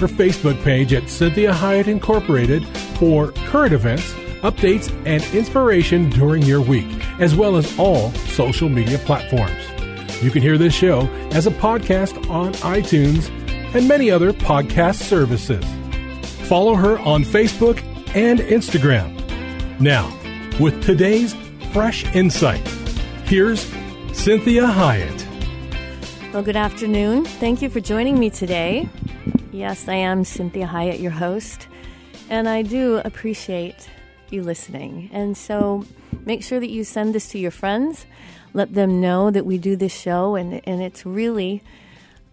her Facebook page at Cynthia Hiett Incorporated for current events, updates, and inspiration during your week, as well as all social media platforms. You can hear this show as a podcast on iTunes and many other podcast services. Follow her on Facebook and Instagram. Now, with today's fresh insight, here's Cynthia Hiett. Well, good afternoon. Thank you for joining me today. Yes, I am Cynthia Hiett, your host, and I do appreciate you listening. And so make sure that you send this to your friends. Let them know that we do this show, and, and it's really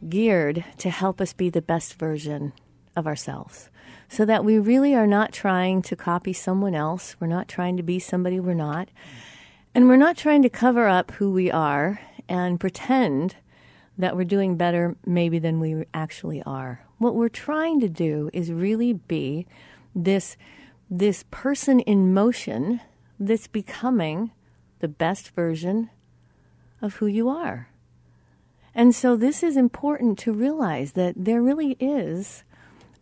geared to help us be the best version of ourselves. So that we really are not trying to copy someone else. We're not trying to be somebody we're not. And we're not trying to cover up who we are and pretend that we're doing better maybe than we actually are. What we're trying to do is really be this this person in motion that's becoming the best version of who you are. And so this is important to realize that there really is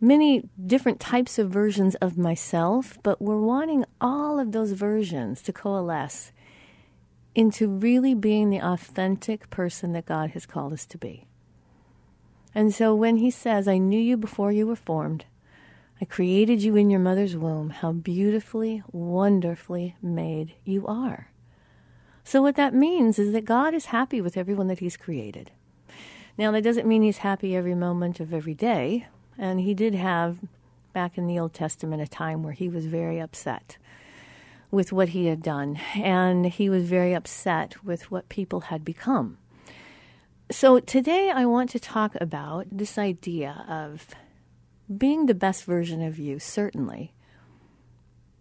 many different types of versions of myself, but we're wanting all of those versions to coalesce into really being the authentic person that God has called us to be. And so when he says, I knew you before you were formed, I created you in your mother's womb, how beautifully, wonderfully made you are. So, what that means is that God is happy with everyone that He's created. Now, that doesn't mean He's happy every moment of every day. And He did have, back in the Old Testament, a time where He was very upset with what He had done. And He was very upset with what people had become. So, today I want to talk about this idea of being the best version of you, certainly.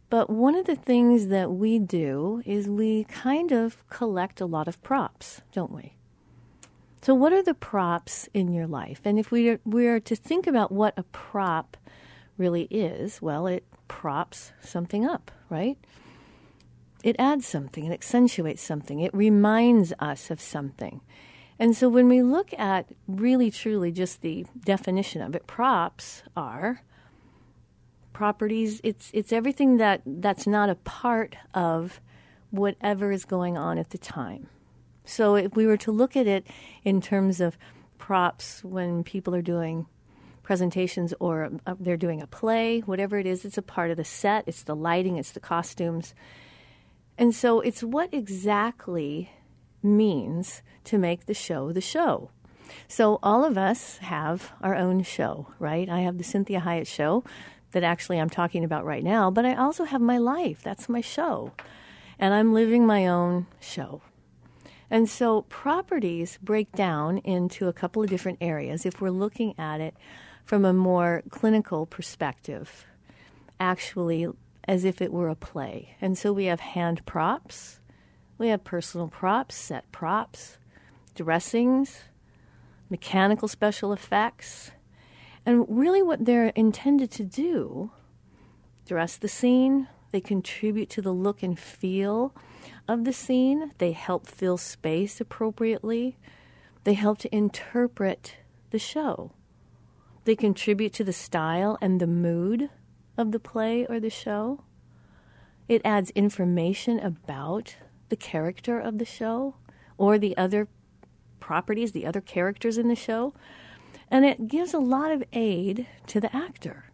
But one of the things that we do is we kind of collect a lot of props, don't we? So, what are the props in your life? And if we are, we are to think about what a prop really is, well, it props something up, right? It adds something, it accentuates something, it reminds us of something. And so when we look at really truly just the definition of it, props are properties it's it's everything that that's not a part of whatever is going on at the time. So if we were to look at it in terms of props when people are doing presentations or uh, they're doing a play, whatever it is, it's a part of the set, it's the lighting, it's the costumes. And so it's what exactly means to make the show the show. So all of us have our own show, right? I have the Cynthia Hiett show that actually I'm talking about right now, but I also have my life. That's my show. And I'm living my own show. And so properties break down into a couple of different areas if we're looking at it from a more clinical perspective, actually as if it were a play. And so we have hand props, we have personal props, set props, dressings, mechanical special effects. And really, what they're intended to do dress the scene, they contribute to the look and feel of the scene, they help fill space appropriately, they help to interpret the show. They contribute to the style and the mood of the play or the show. It adds information about the character of the show or the other properties, the other characters in the show. And it gives a lot of aid to the actor.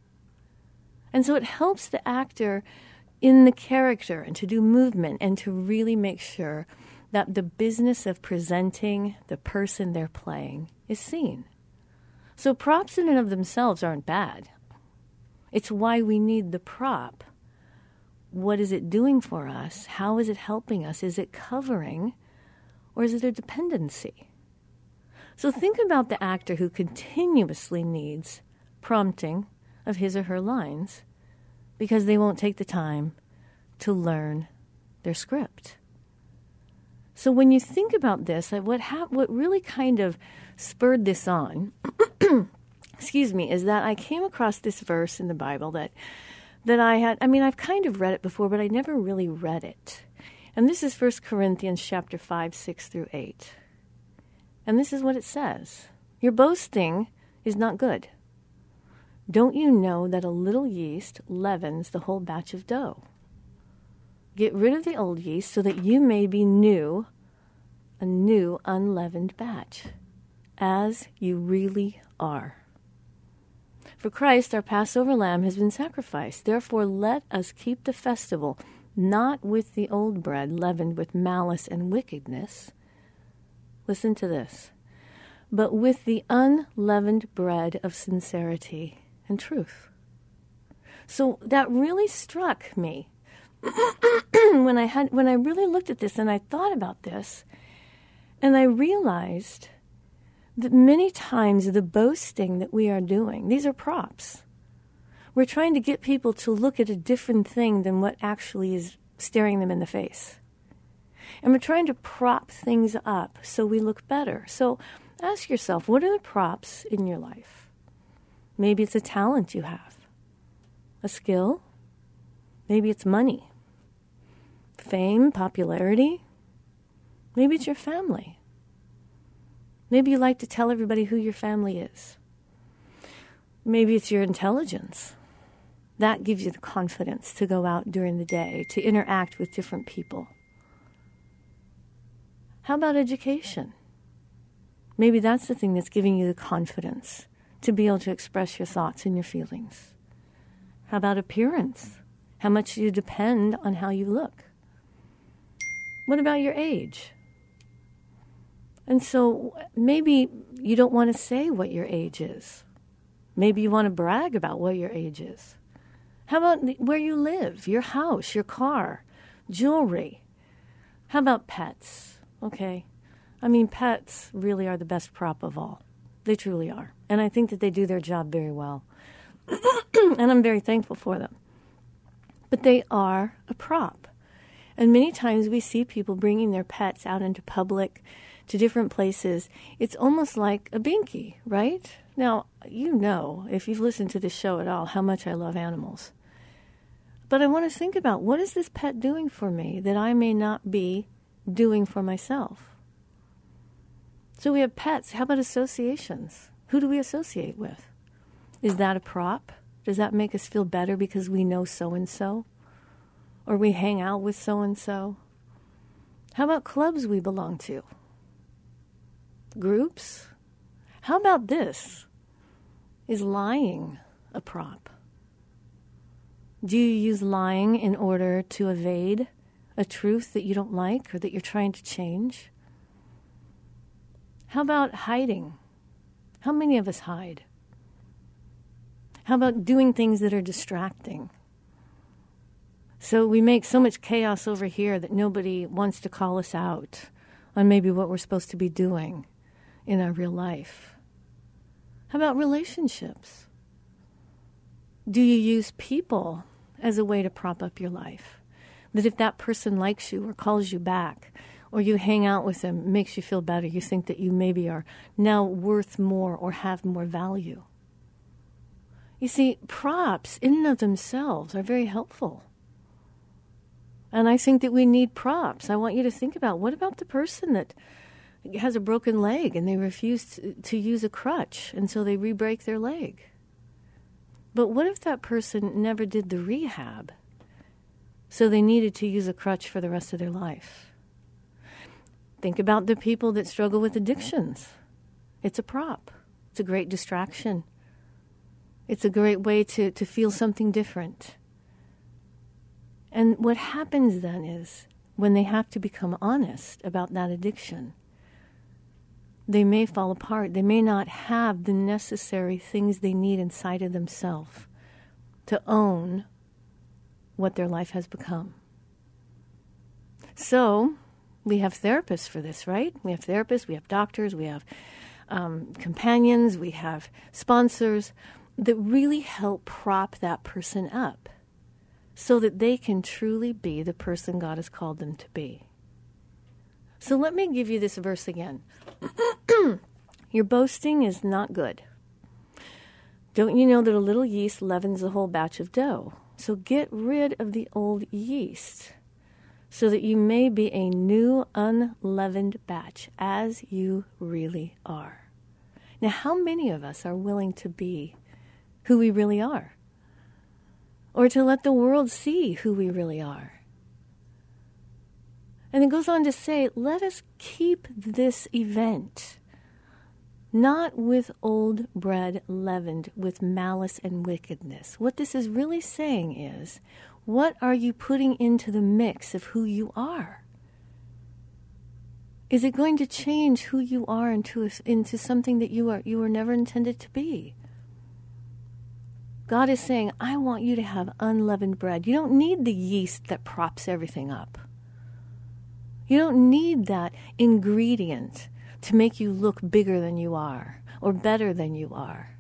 And so it helps the actor in the character and to do movement and to really make sure that the business of presenting the person they're playing is seen. So props in and of themselves aren't bad. It's why we need the prop. What is it doing for us? How is it helping us? Is it covering or is it a dependency? So think about the actor who continuously needs prompting of his or her lines because they won't take the time to learn their script. So when you think about this, what ha- what really kind of spurred this on, excuse me, is that I came across this verse in the Bible that that I had. I mean, I've kind of read it before, but I never really read it. And this is 1 Corinthians chapter 5, 6 through 8. And this is what it says Your boasting is not good. Don't you know that a little yeast leavens the whole batch of dough? Get rid of the old yeast so that you may be new, a new unleavened batch, as you really are. For Christ, our Passover lamb, has been sacrificed. Therefore, let us keep the festival not with the old bread leavened with malice and wickedness. Listen to this. But with the unleavened bread of sincerity and truth. So that really struck me when I had when I really looked at this and I thought about this, and I realized many times the boasting that we are doing, these are props. We're trying to get people to look at a different thing than what actually is staring them in the face. And we're trying to prop things up so we look better. So ask yourself what are the props in your life? Maybe it's a talent you have, a skill, maybe it's money fame, popularity. Maybe it's your family. Maybe you like to tell everybody who your family is. Maybe it's your intelligence. That gives you the confidence to go out during the day, to interact with different people. How about education? Maybe that's the thing that's giving you the confidence to be able to express your thoughts and your feelings. How about appearance? How much do you depend on how you look? What about your age? And so maybe you don't want to say what your age is. Maybe you want to brag about what your age is. How about where you live, your house, your car, jewelry? How about pets? Okay. I mean, pets really are the best prop of all. They truly are. And I think that they do their job very well. and I'm very thankful for them. But they are a prop. And many times we see people bringing their pets out into public to different places. It's almost like a binky, right? Now, you know, if you've listened to this show at all, how much I love animals. But I want to think about what is this pet doing for me that I may not be doing for myself? So we have pets. How about associations? Who do we associate with? Is that a prop? Does that make us feel better because we know so and so? or we hang out with so and so? How about clubs we belong to? Groups? How about this? Is lying a prop? Do you use lying in order to evade a truth that you don't like or that you're trying to change? How about hiding? How many of us hide? How about doing things that are distracting? So we make so much chaos over here that nobody wants to call us out on maybe what we're supposed to be doing in our real life. How about relationships? Do you use people as a way to prop up your life? That if that person likes you or calls you back, or you hang out with them, makes you feel better, you think that you maybe are now worth more or have more value. You see, props in and of themselves are very helpful. And I think that we need props. I want you to think about what about the person that has a broken leg and they refuse to, use a crutch and so they re break their leg? But what if that person never did the rehab so they needed to use a crutch for the rest of their life? Think about the people that struggle with addictions. It's a prop, it's a great distraction. It's a great way to, to feel something different. And what happens then is when they have to become honest about that addiction, they may fall apart. They may not have the necessary things they need inside of themselves to own what their life has become. So, we have therapists for this, right? We have therapists, we have doctors, we have um, companions, we have sponsors that really help prop that person up so that they can truly be the person God has called them to be. So let me give you this verse again. Your boasting is not good. Don't you know that a little yeast leavens a whole batch of dough? So get rid of the old yeast so that you may be a new unleavened batch as you really are. Now, how many of us are willing to be who we really are? Or to let the world see who we really are? And it goes on to say, let us keep this event not with old bread leavened with malice and wickedness. What this is really saying is, what are you putting into the mix of who you are? Is it going to change who you are into, into something that you are you were never intended to be? God is saying, I want you to have unleavened bread. You don't need the yeast that props everything up. You don't need that ingredient to make you look bigger than you are or better than you are.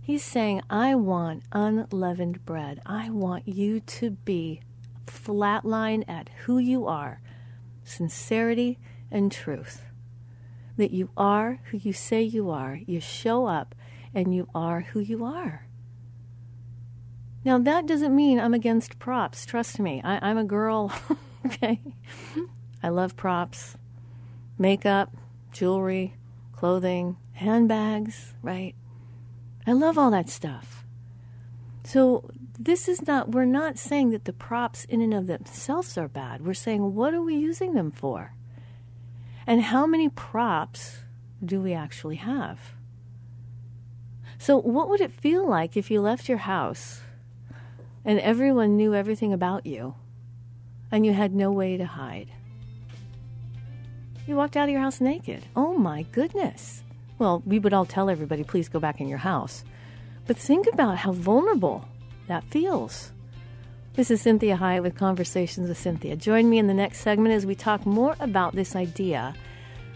He's saying, I want unleavened bread. I want you to be flatline at who you are, sincerity and truth. That you are who you say you are, you show up, and you are who you are. Now, that doesn't mean I'm against props. Trust me, I, am a girl, okay? I love props makeup, jewelry, clothing, handbags, right? I love all that stuff. So, this is not, we're not saying that the props in and of themselves are bad. We're saying, what are we using them for? And how many props do we actually have? So, what would it feel like if you left your house and everyone knew everything about you and you had no way to hide? You walked out of your house naked. Oh my goodness. Well, we would all tell everybody, please go back in your house. But think about how vulnerable that feels. This is Cynthia Hiett with Conversations with Cynthia. Join me in the next segment as we talk more about this idea.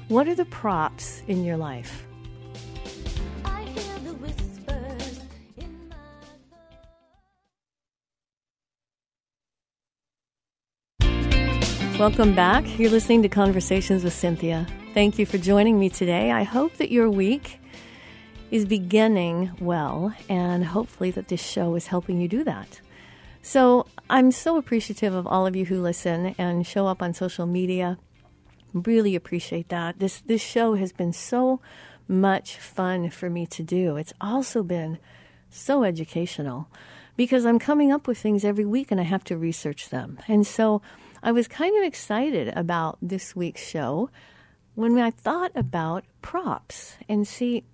What are the props in your life? Welcome back. You're listening to Conversations with Cynthia. Thank you for joining me today. I hope that your week is beginning well, and hopefully, that this show is helping you do that. So, I'm so appreciative of all of you who listen and show up on social media. Really appreciate that. This this show has been so much fun for me to do. It's also been so educational because I'm coming up with things every week and I have to research them. And so I was kind of excited about this week's show when I thought about props. And see,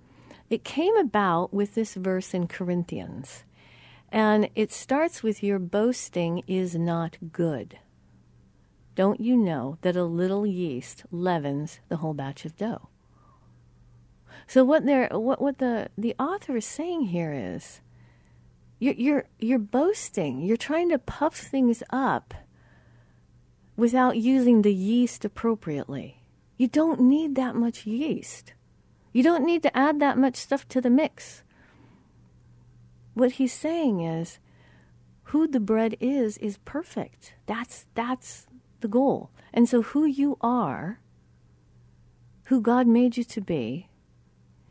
it came about with this verse in Corinthians. And it starts with Your boasting is not good. Don't you know that a little yeast leavens the whole batch of dough? So what they what what the the author is saying here is you're you're you're boasting. You're trying to puff things up without using the yeast appropriately. You don't need that much yeast. You don't need to add that much stuff to the mix. What he's saying is who the bread is is perfect. That's that's the goal. And so who you are, who God made you to be,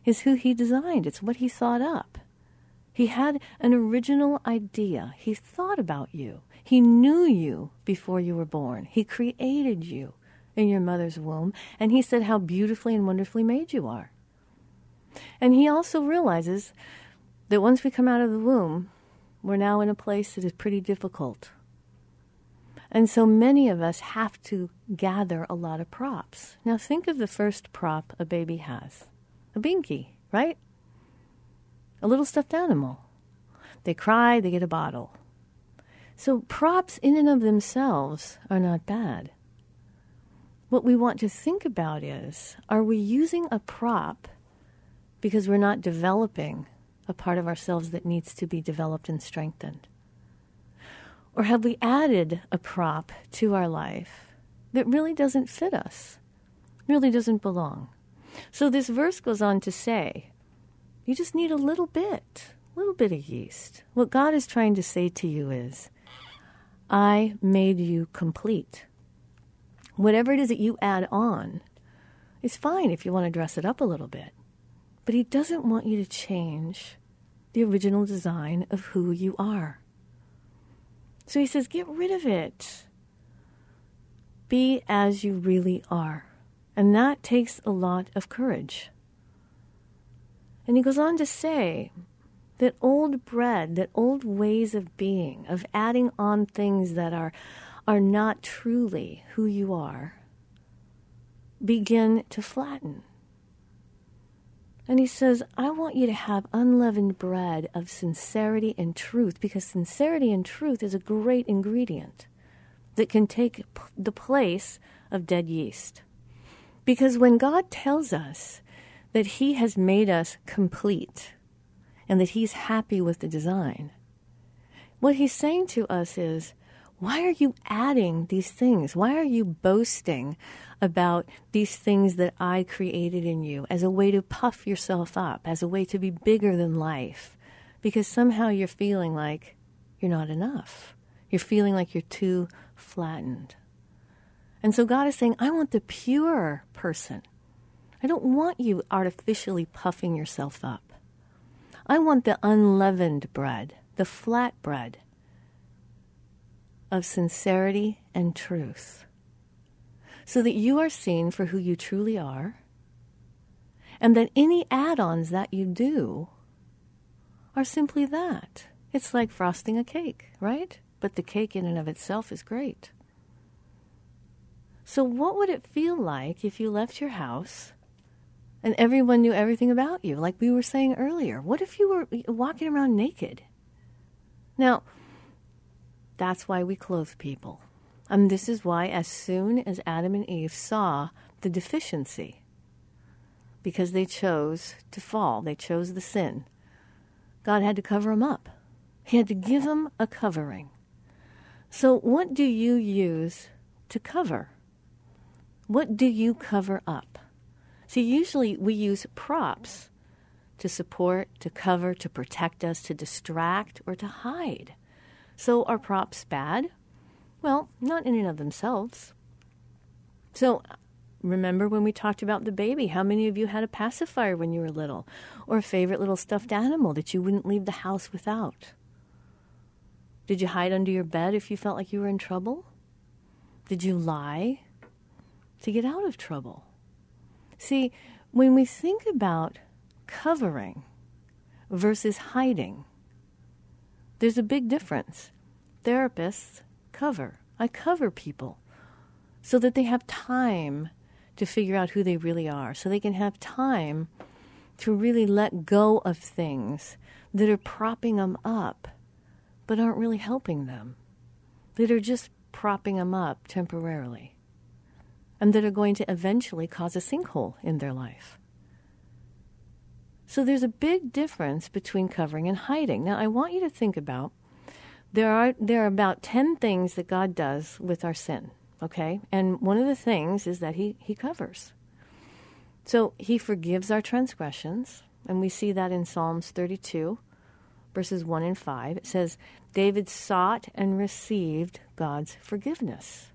is who he designed. It's what he thought up. He had an original idea. He thought about you. He knew you before you were born. He created you in your mother's womb, and He said how beautifully and wonderfully made you are. And He also realizes that once we come out of the womb, we're now in a place that is pretty difficult. And so many of us have to gather a lot of props. Now, think of the first prop a baby has a binky, right? A little stuffed animal. They cry, they get a bottle. So props in and of themselves are not bad. What we want to think about is are we using a prop because we're not developing a part of ourselves that needs to be developed and strengthened? Or have we added a prop to our life that really doesn't fit us, really doesn't belong? So this verse goes on to say, you just need a little bit, a little bit of yeast. What God is trying to say to you is, I made you complete. Whatever it is that you add on is fine if you want to dress it up a little bit. But He doesn't want you to change the original design of who you are. So He says, get rid of it. Be as you really are. And that takes a lot of courage. And he goes on to say that old bread, that old ways of being, of adding on things that are, are not truly who you are, begin to flatten. And he says, I want you to have unleavened bread of sincerity and truth because sincerity and truth is a great ingredient that can take the place of dead yeast. Because when God tells us that He has made us complete and that He's happy with the design, what He's saying to us is, why are you adding these things? Why are you boasting about these things that I created in you as a way to puff yourself up, as a way to be bigger than life? Because somehow you're feeling like you're not enough. You're feeling like you're too flattened. And so God is saying, I want the pure person. I don't want you artificially puffing yourself up. I want the unleavened bread, the flat bread of sincerity and truth, so that you are seen for who you truly are, and that any add ons that you do are simply that. It's like frosting a cake, right? But the cake in and of itself is great. So, what would it feel like if you left your house and everyone knew everything about you? Like we were saying earlier, what if you were walking around naked? Now, that's why we clothe people. And this is why, as soon as Adam and Eve saw the deficiency, because they chose to fall, they chose the sin, God had to cover them up. He had to give them a covering. So, what do you use to cover? What do you cover up? See, usually we use props to support, to cover, to protect us, to distract, or to hide. So are props bad? Well, not in and of themselves. So remember when we talked about the baby? How many of you had a pacifier when you were little? Or a favorite little stuffed animal that you wouldn't leave the house without? Did you hide under your bed if you felt like you were in trouble? Did you lie to get out of trouble. See, when we think about covering versus hiding, there's a big difference. Therapists cover. I cover people so that they have time to figure out who they really are, so they can have time to really let go of things that are propping them up but aren't really helping them, that are just propping them up temporarily and that are going to eventually cause a sinkhole in their life. So there's a big difference between covering and hiding. Now, I want you to think about there are there are about 10 things that God does with our sin, okay? And one of the things is that he he covers. So he forgives our transgressions, and we see that in Psalms 32 verses 1 and 5. It says David sought and received God's forgiveness.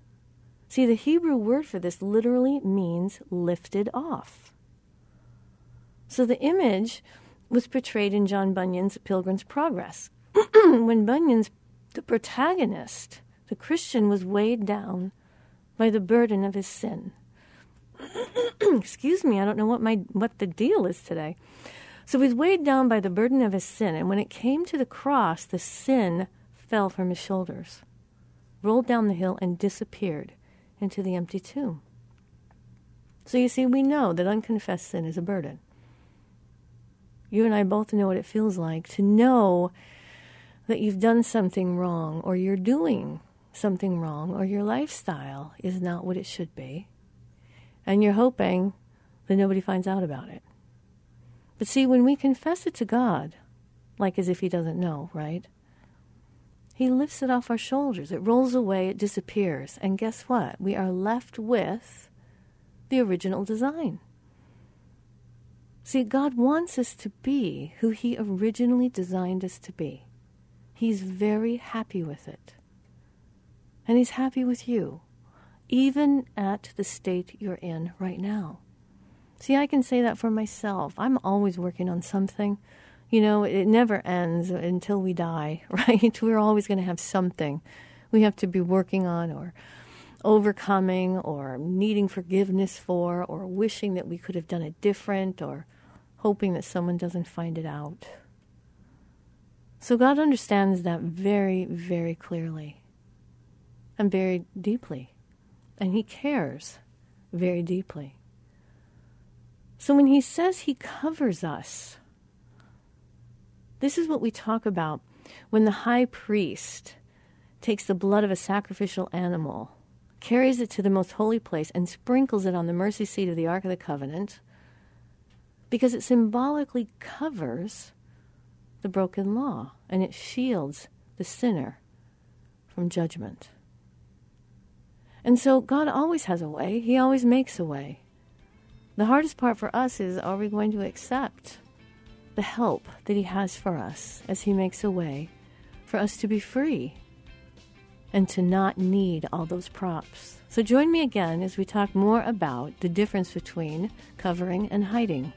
See, the Hebrew word for this literally means lifted off. So the image was portrayed in John Bunyan's Pilgrim's Progress. when Bunyan's, the protagonist, the Christian, was weighed down by the burden of his sin. Excuse me, I don't know what my what the deal is today. So he's weighed down by the burden of his sin, and when it came to the cross, the sin fell from his shoulders, rolled down the hill, and disappeared into the empty tomb. So you see, we know that unconfessed sin is a burden. You and I both know what it feels like to know that you've done something wrong or you're doing something wrong or your lifestyle is not what it should be. And you're hoping that nobody finds out about it. But see, when we confess it to God, like as if He doesn't know, right? He lifts it off our shoulders. It rolls away, it disappears. And guess what? We are left with the original design. See, God wants us to be who He originally designed us to be. He's very happy with it. And He's happy with you, even at the state you're in right now. See, I can say that for myself. I'm always working on something. You know, it never ends until we die, right? We're always going to have something we have to be working on or overcoming or needing forgiveness for or wishing that we could have done it different or hoping that someone doesn't find it out. So God understands that very, very clearly and very deeply. And He cares very deeply. So when He says He covers us, this is what we talk about when the high priest takes the blood of a sacrificial animal, carries it to the most holy place, and sprinkles it on the mercy seat of the Ark of the Covenant, because it symbolically covers the broken law and it shields the sinner from judgment. And so God always has a way, He always makes a way. The hardest part for us is are we going to accept the help that He has for us as He makes a way for us to be free and to not need all those props. So join me again as we talk more about the difference between covering and hiding.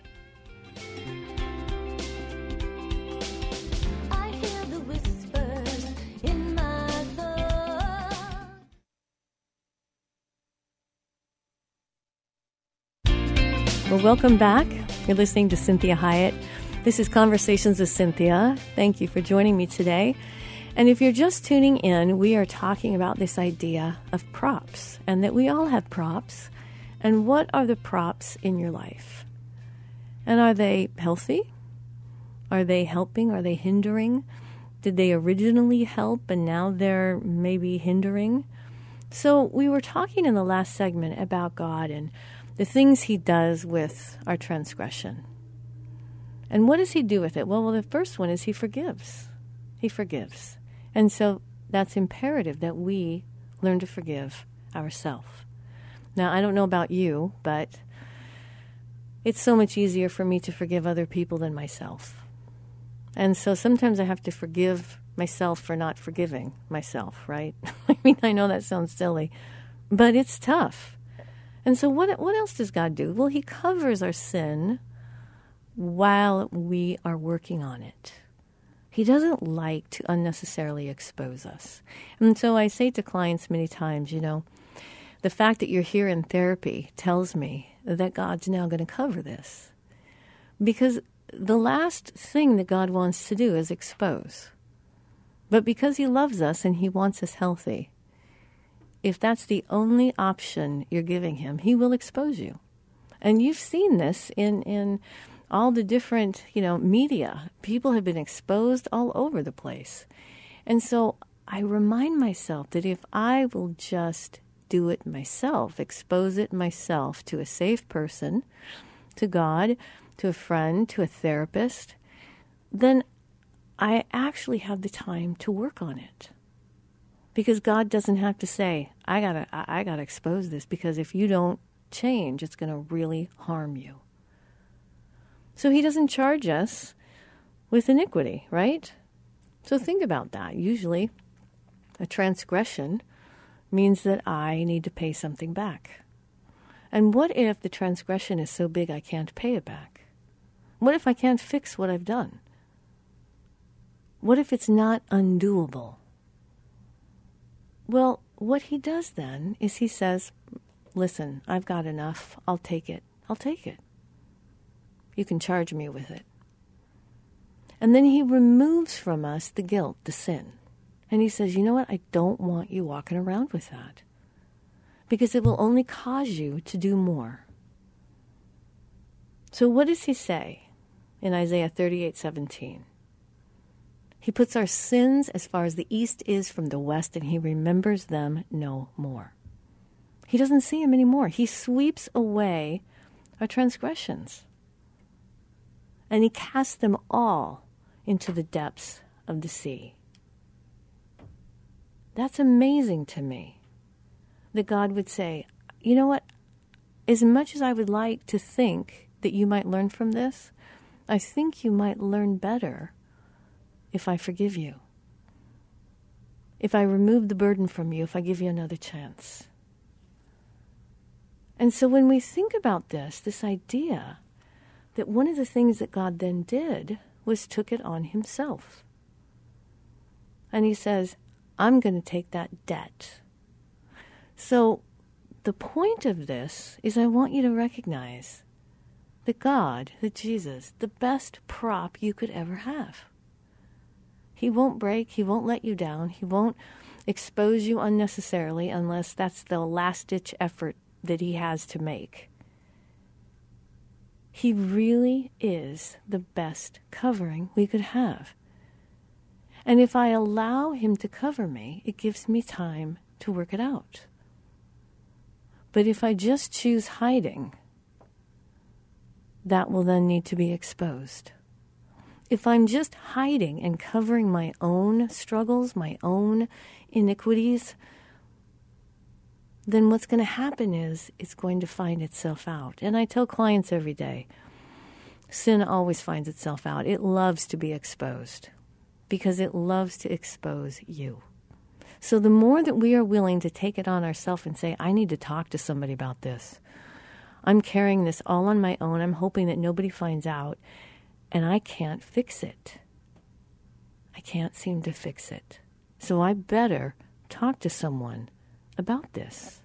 Well, welcome back. You're listening to Cynthia Hiett. This is Conversations with Cynthia. Thank you for joining me today. And if you're just tuning in, we are talking about this idea of props and that we all have props. And what are the props in your life? And are they healthy? Are they helping? Are they hindering? Did they originally help and now they're maybe hindering? So, we were talking in the last segment about God and the things he does with our transgression. And what does he do with it? Well, well, the first one is he forgives. He forgives. And so that's imperative that we learn to forgive ourselves. Now, I don't know about you, but it's so much easier for me to forgive other people than myself. And so sometimes I have to forgive myself for not forgiving myself, right? I mean, I know that sounds silly, but it's tough. And so, what, what else does God do? Well, He covers our sin while we are working on it. He doesn't like to unnecessarily expose us. And so, I say to clients many times, you know, the fact that you're here in therapy tells me that God's now going to cover this. Because the last thing that God wants to do is expose. But because He loves us and He wants us healthy, if that's the only option you're giving him, he will expose you. And you've seen this in, in all the different, you know, media. People have been exposed all over the place. And so I remind myself that if I will just do it myself, expose it myself to a safe person, to God, to a friend, to a therapist, then I actually have the time to work on it because God doesn't have to say, "I gotta, I gotta expose this," because if you don't change, it's to really harm you. So He doesn't charge us with iniquity, right? So think about that. Usually, a transgression means that I need to pay something back. And what if the transgression is so big I can't pay it back? What if I can't fix what I've done? What if it's not undoable? Well, what he does then is he says, Listen, I've got enough. I'll take it. I'll take it. You can charge me with it. And then he removes from us the guilt, the sin. And he says, You know what? I don't want you walking around with that because it will only cause you to do more. So, what does he say? in Isaiah 38 17. He puts our sins as far as the east is from the west, and he remembers them no more. He doesn't see them anymore. He sweeps away our transgressions. And he cast them all into the depths of the sea. That's amazing to me that God would say, you know what? As much as I would like to think that you might learn from this, I think you might learn better if I forgive you. If I remove the burden from you, if I give you another chance. And so when we think about this, this idea that one of the things that God then did was took it on himself. And he says, I'm going to take that debt. So the point of this is I want you to recognize the God, the Jesus, the best prop you could ever have. He won't break, he won't let you down, he won't expose you unnecessarily unless that's the last ditch effort that he has to make. He really is the best covering we could have. And if I allow him to cover me, it gives me time to work it out. But if I just choose hiding, that will then need to be exposed. If I'm just hiding and covering my own struggles, my own iniquities, then what's going to happen is it's going to find itself out. And I tell clients every day sin always finds itself out. It loves to be exposed because it loves to expose you. So the more that we are willing to take it on ourselves and say, I need to talk to somebody about this, I'm carrying this all on my own. I'm hoping that nobody finds out, and I can't fix it. I can't seem to fix it. So I better talk to someone about this.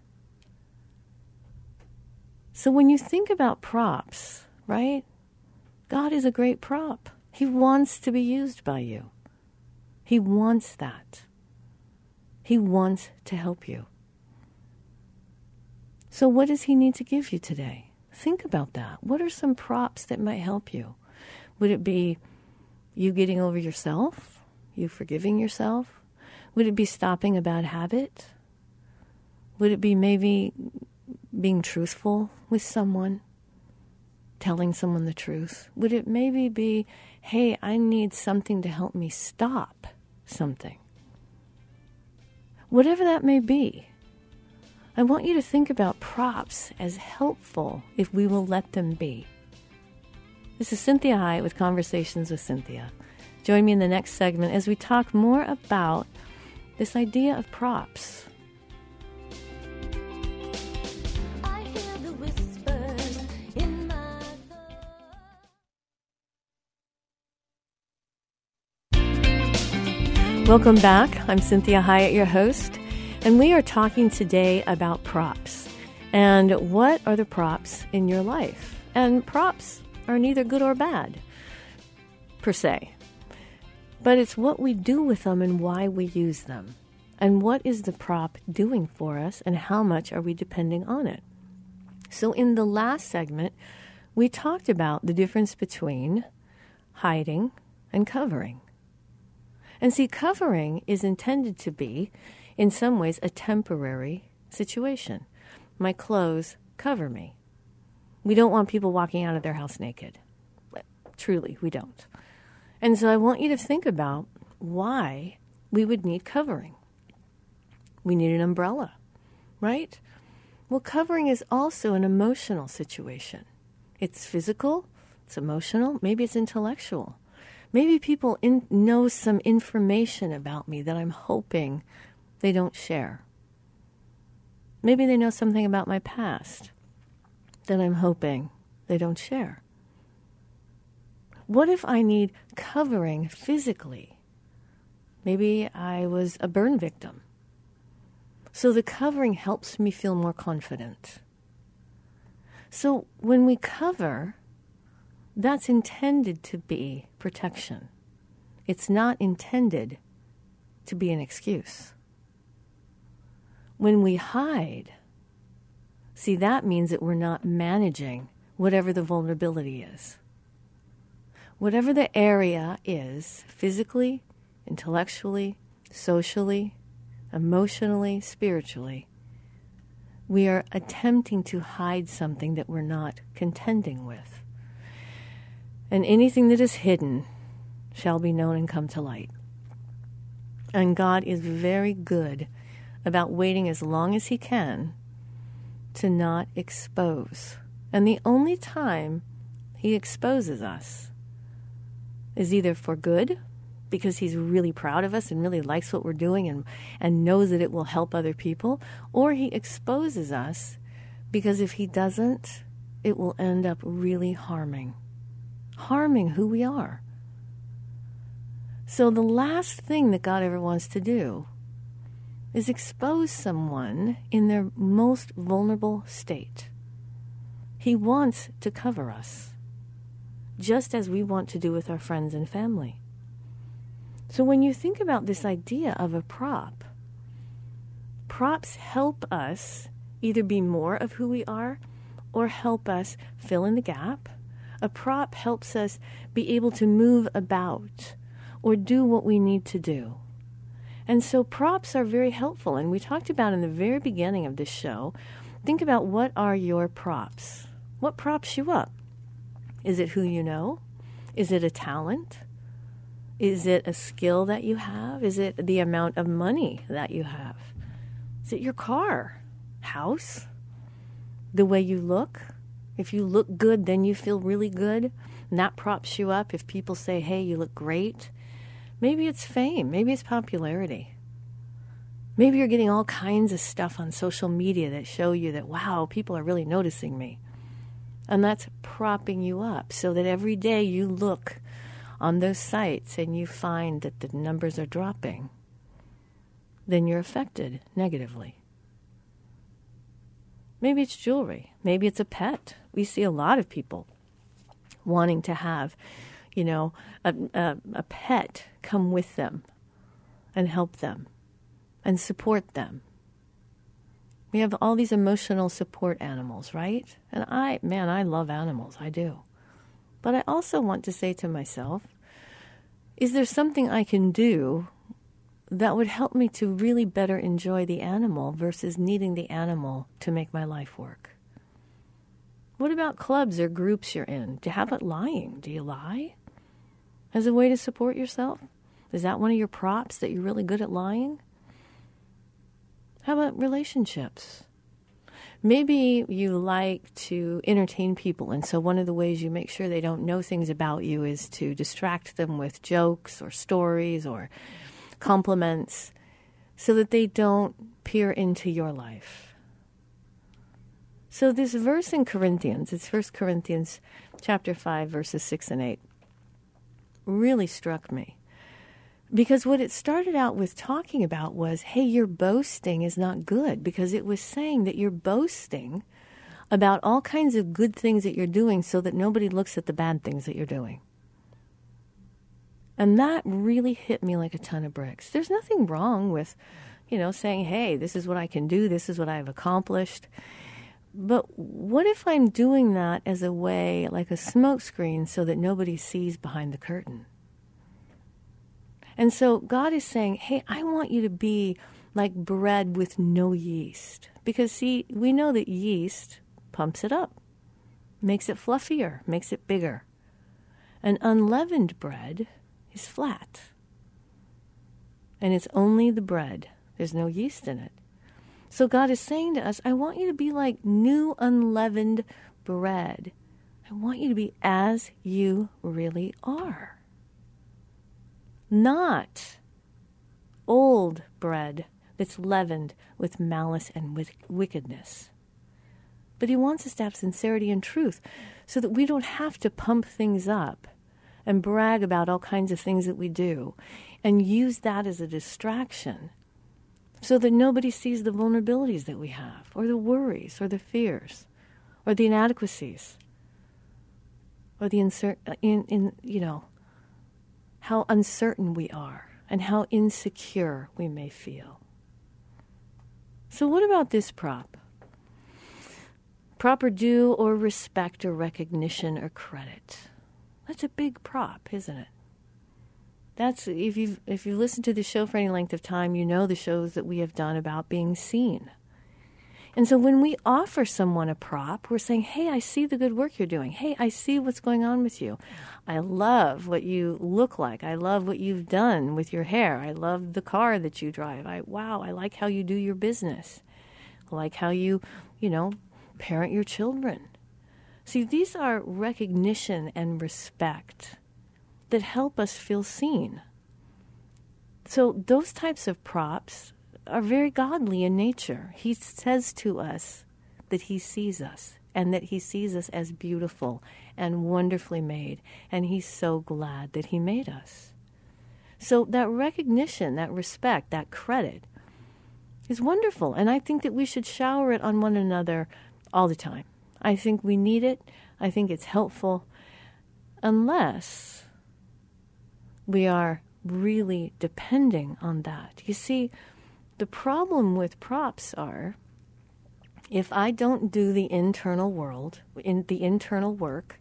So when you think about props, right? God is a great prop. He wants to be used by you. He wants that. He wants to help you. So, what does He need to give you today? Think about that. What are some props that might help you? Would it be you getting over yourself? You forgiving yourself? Would it be stopping a bad habit? Would it be maybe being truthful with someone? Telling someone the truth? Would it maybe be, hey, I need something to help me stop something? Whatever that may be, I want you to think about props as helpful if we will let them be. This is Cynthia Hiett with Conversations with Cynthia. Join me in the next segment as we talk more about this idea of props. Welcome back. I'm Cynthia Hiett, your host. And we are talking today about props. And what are the props in your life? And props are neither good or bad, per se. But it's what we do with them and why we use them. And what is the prop doing for us and how much are we depending on it? So, in the last segment, we talked about the difference between hiding and covering. And see, covering is intended to be in some ways, a temporary situation. My clothes cover me. We don't want people walking out of their house naked. Truly, we don't. And so I want you to think about why we would need covering. We need an umbrella, right? Well, covering is also an emotional situation. It's physical, it's emotional, maybe it's intellectual. Maybe people in, know some information about me that I'm hoping they don't share. Maybe they know something about my past that I'm hoping they don't share. What if I need covering physically? Maybe I was a burn victim. So the covering helps me feel more confident. So when we cover, that's intended to be protection. It's not intended to be an excuse. When we hide, see, that means that we're not managing whatever the vulnerability is. whatever the area is, physically, intellectually, socially, emotionally, spiritually, we are attempting to hide something that we're not contending with. And anything that is hidden shall be known and come to light. And God is very good about waiting as long as He can to not expose. And the only time He exposes us is either for good because he's really proud of us and really likes what we're doing and, and knows that it will help other people, or he exposes us because if he doesn't, it will end up really harming, harming who we are. So, the last thing that God ever wants to do is expose someone in their most vulnerable state. He wants to cover us, just as we want to do with our friends and family. So when you think about this idea of a prop, props help us either be more of who we are or help us fill in the gap. A prop helps us be able to move about or do what we need to do. And so props are very helpful. And we talked about in the very beginning of this show think about what are your props? What props you up? Is it who you know? Is it a talent? Is it a skill that you have? Is it the amount of money that you have? Is it your car, house, the way you look? If you look good, then you feel really good, and that props you up. If people say, hey, you look great, maybe it's fame, maybe it's popularity. Maybe you're getting all kinds of stuff on social media that show you that, wow, people are really noticing me. And that's propping you up so that every day you look on those sites and you find that the numbers are dropping, then you're affected negatively. Maybe it's jewelry. Maybe it's a pet. We see a lot of people wanting to have, you know, a, a, a pet come with them and help them and support them. We have all these emotional support animals, right? And I, man, I love animals. I do. But I also want to say to myself, is there something I can do that would help me to really better enjoy the animal versus needing the animal to make my life work? What about clubs or groups you're in? Have it lying? Do you lie as a way to support yourself? Is that one of your props that you're really good at lying? How about relationships? maybe you like to entertain people, and so one of the ways you make sure they don't know things about you is to distract them with jokes or stories or compliments so that they don't peer into your life. So this verse in Corinthians, it's 1 Corinthians chapter 5 verses 6 and 8 really struck me. Because what it started out with talking about was hey, your boasting is not good, because it was saying that you're boasting about all kinds of good things that you're doing so that nobody looks at the bad things that you're doing. And that really hit me like a ton of bricks. There's nothing wrong with, you know, saying, hey, this is what I can do, this is what I've accomplished. But what if I'm doing that as a way, like a smokescreen, so that nobody sees behind the curtain? And so God is saying, hey, I want you to be like bread with no yeast. Because, see, we know that yeast pumps it up, makes it fluffier, makes it bigger. An unleavened bread is flat. And it's only the bread, there's no yeast in it. So God is saying to us, I want you to be like new unleavened bread. I want you to be as you really are not old bread that's leavened with malice and with wickedness. But he wants us to have sincerity and truth so that we don't have to pump things up and brag about all kinds of things that we do and use that as a distraction so that nobody sees the vulnerabilities that we have or the worries or the fears or the inadequacies or the insert uh, in, in you know how uncertain we are and how insecure we may feel. So, what about this prop? Proper due or respect or recognition or credit. That's a big prop, isn't it? That's if you if you listen to the show for any length of time, you know the shows that we have done about being seen. And so when we offer someone a prop, we're saying, "Hey, I see the good work you're doing. Hey, I see what's going on with you. I love what you look like. I love what you've done with your hair. I love the car that you drive. I wow, I like how you do your business. I like how you, you know, parent your children." See, these are recognition and respect that help us feel seen. So, those types of props are very godly in nature. He says to us that He sees us and that He sees us as beautiful and wonderfully made, and He's so glad that He made us. So, that recognition, that respect, that credit is wonderful, and I think that we should shower it on one another all the time. I think we need it, I think it's helpful, unless we are really depending on that. You see, the problem with props are if I don't do the internal world, in the internal work,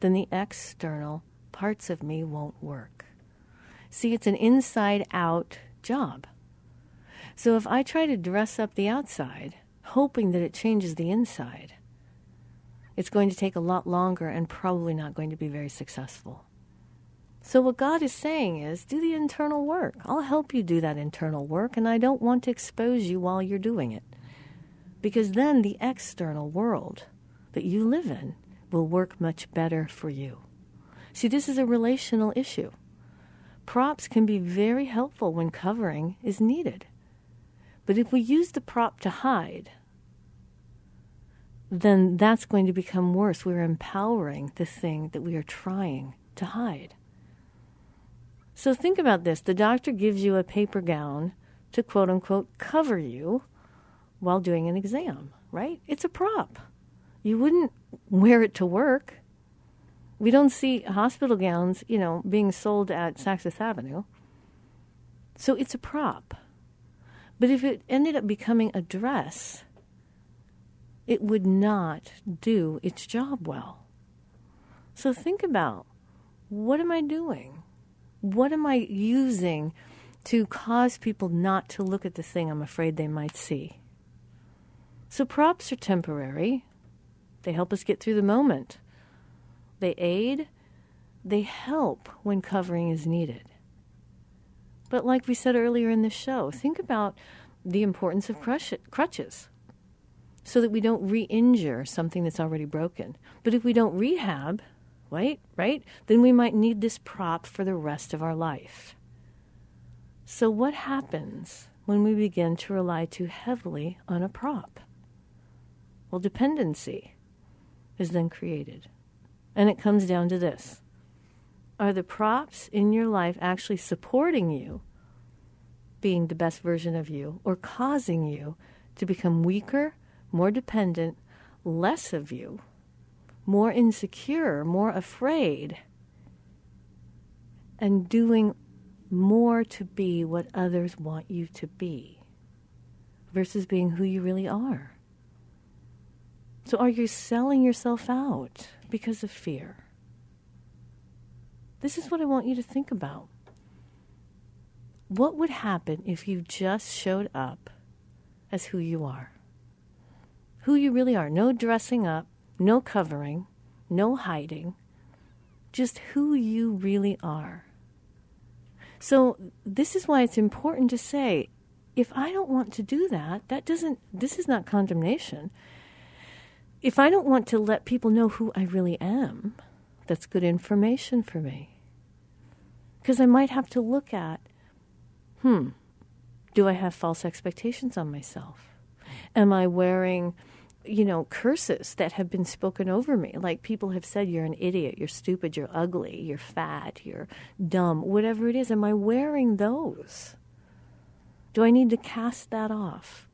then the external parts of me won't work. See, it's an inside out job. So if I try to dress up the outside, hoping that it changes the inside, it's going to take a lot longer and probably not going to be very successful. So, what God is saying is do the internal work. I'll help you do that internal work, and I don't want to expose you while you're doing it. Because then the external world that you live in will work much better for you. See, this is a relational issue. Props can be very helpful when covering is needed. But if we use the prop to hide, then that's going to become worse. We're empowering the thing that we are trying to hide. So think about this the doctor gives you a paper gown to quote unquote cover you while doing an exam, right? It's a prop. You wouldn't wear it to work. We don't see hospital gowns, you know, being sold at Saks Fifth Avenue. So it's a prop. But if it ended up becoming a dress, it would not do its job well. So think about what am I doing? What am I using to cause people not to look at the thing I'm afraid they might see? So props are temporary. They help us get through the moment. They aid, they help when covering is needed. But like we said earlier in the show, think about the importance of crutches so that we don't re injure something that's already broken. But if we don't rehab, right? Right? Then we might need this prop for the rest of our life. So, what happens when we begin to rely too heavily on a prop? Well, dependency is then created. And it comes down to this Are the props in your life actually supporting you being the best version of you or causing you to become weaker, more dependent, less of you? More insecure, more afraid, and doing more to be what others want you to be versus being who you really are. So, are you selling yourself out because of fear? This is what I want you to think about. What would happen if you just showed up as who you are? Who you really are. No dressing up, no covering, no hiding, just who you really are. So, this is why it's important to say if I don't want to do that, that doesn't, this is not condemnation. If I don't want to let people know who I really am, that's good information for me. Because I might have to look at, hmm, do I have false expectations on myself? Am I wearing you know, curses that have been spoken over me. Like people have said, you're an idiot, you're stupid, you're ugly, you're fat, you're dumb, whatever it is. Am I wearing those? Do I need to cast that off?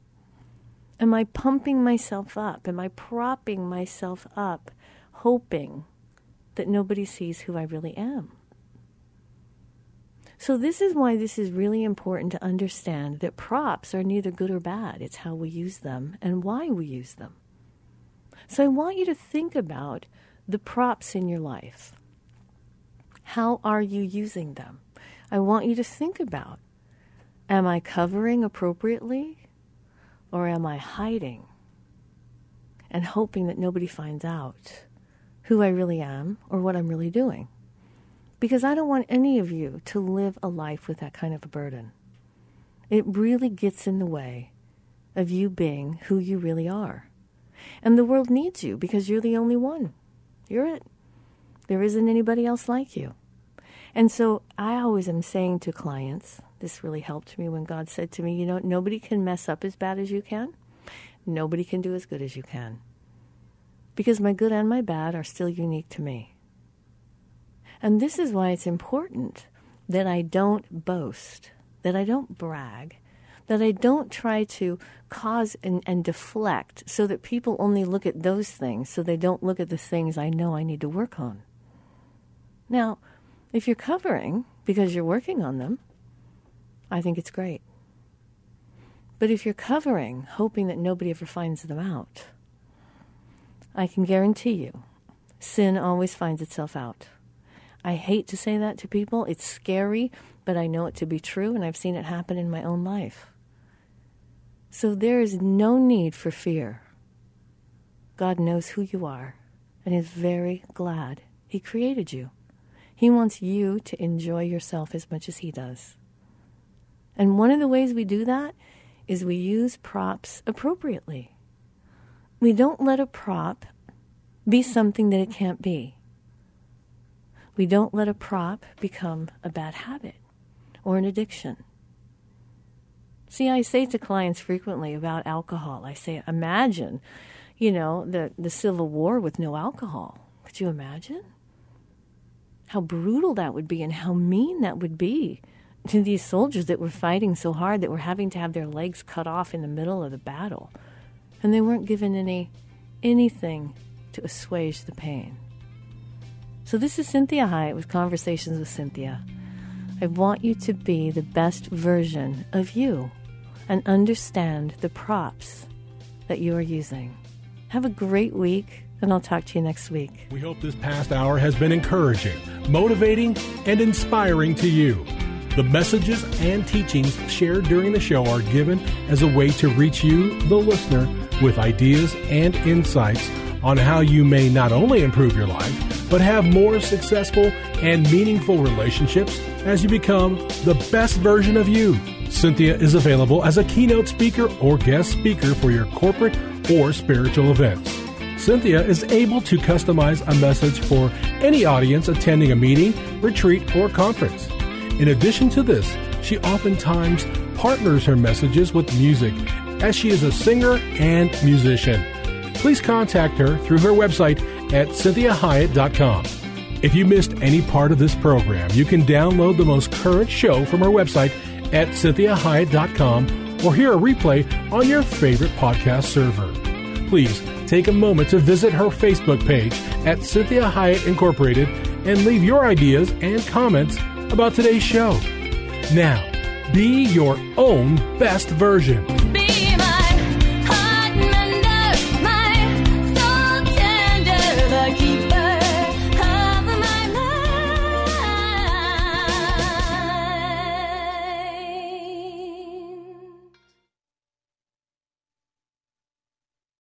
Am I pumping myself up? Am I propping myself up, hoping that nobody sees who I really am? So, this is why this is really important to understand that props are neither good or bad. It's how we use them and why we use them. So, I want you to think about the props in your life. How are you using them? I want you to think about am I covering appropriately or am I hiding and hoping that nobody finds out who I really am or what I'm really doing? Because I don't want any of you to live a life with that kind of a burden. It really gets in the way of you being who you really are. And the world needs you because you're the only one. You're it. There isn't anybody else like you. And so I always am saying to clients, this really helped me when God said to me, you know, nobody can mess up as bad as you can. Nobody can do as good as you can. Because my good and my bad are still unique to me. And this is why it's important that I don't boast, that I don't brag, that I don't try to cause and, and, deflect so that people only look at those things so they don't look at the things I know I need to work on. Now, if you're covering because you're working on them, I think it's great. But if you're covering, hoping that nobody ever finds them out, I can guarantee you, sin always finds itself out. I hate to say that to people. It's scary, but I know it to be true, and I've seen it happen in my own life. So there is no need for fear. God knows who you are and is very glad He created you. He wants you to enjoy yourself as much as He does. And one of the ways we do that is we use props appropriately. We don't let a prop be something that it can't be. We don't let a prop become a bad habit or an addiction. See, I say to clients frequently about alcohol, I say, imagine, you know, the, the Civil War with no alcohol. Could you imagine? How brutal that would be and how mean that would be to these soldiers that were fighting so hard that were having to have their legs cut off in the middle of the battle. And they weren't given any anything to assuage the pain. So this is Cynthia Hiett with Conversations with Cynthia. I want you to be the best version of you and understand the props that you are using. Have a great week, and I'll talk to you next week. We hope this past hour has been encouraging, motivating, and inspiring to you. The messages and teachings shared during the show are given as a way to reach you, the listener, with ideas and insights on how you may not only improve your life, but have more successful and meaningful relationships as you become the best version of you. Cynthia is available as a keynote speaker or guest speaker for your corporate or spiritual events. Cynthia is able to customize a message for any audience attending a meeting, retreat, or conference. In addition to this, she oftentimes partners her messages with music, as she is a singer and musician. Please contact her through her website at cynthiahiett.com. If you missed any part of this program, you can download the most current show from her website at cynthiahiett.com or hear a replay on your favorite podcast server. Please take a moment to visit her Facebook page at Cynthia Hiett Incorporated and leave your ideas and comments about today's show. Now, be your own best version. Be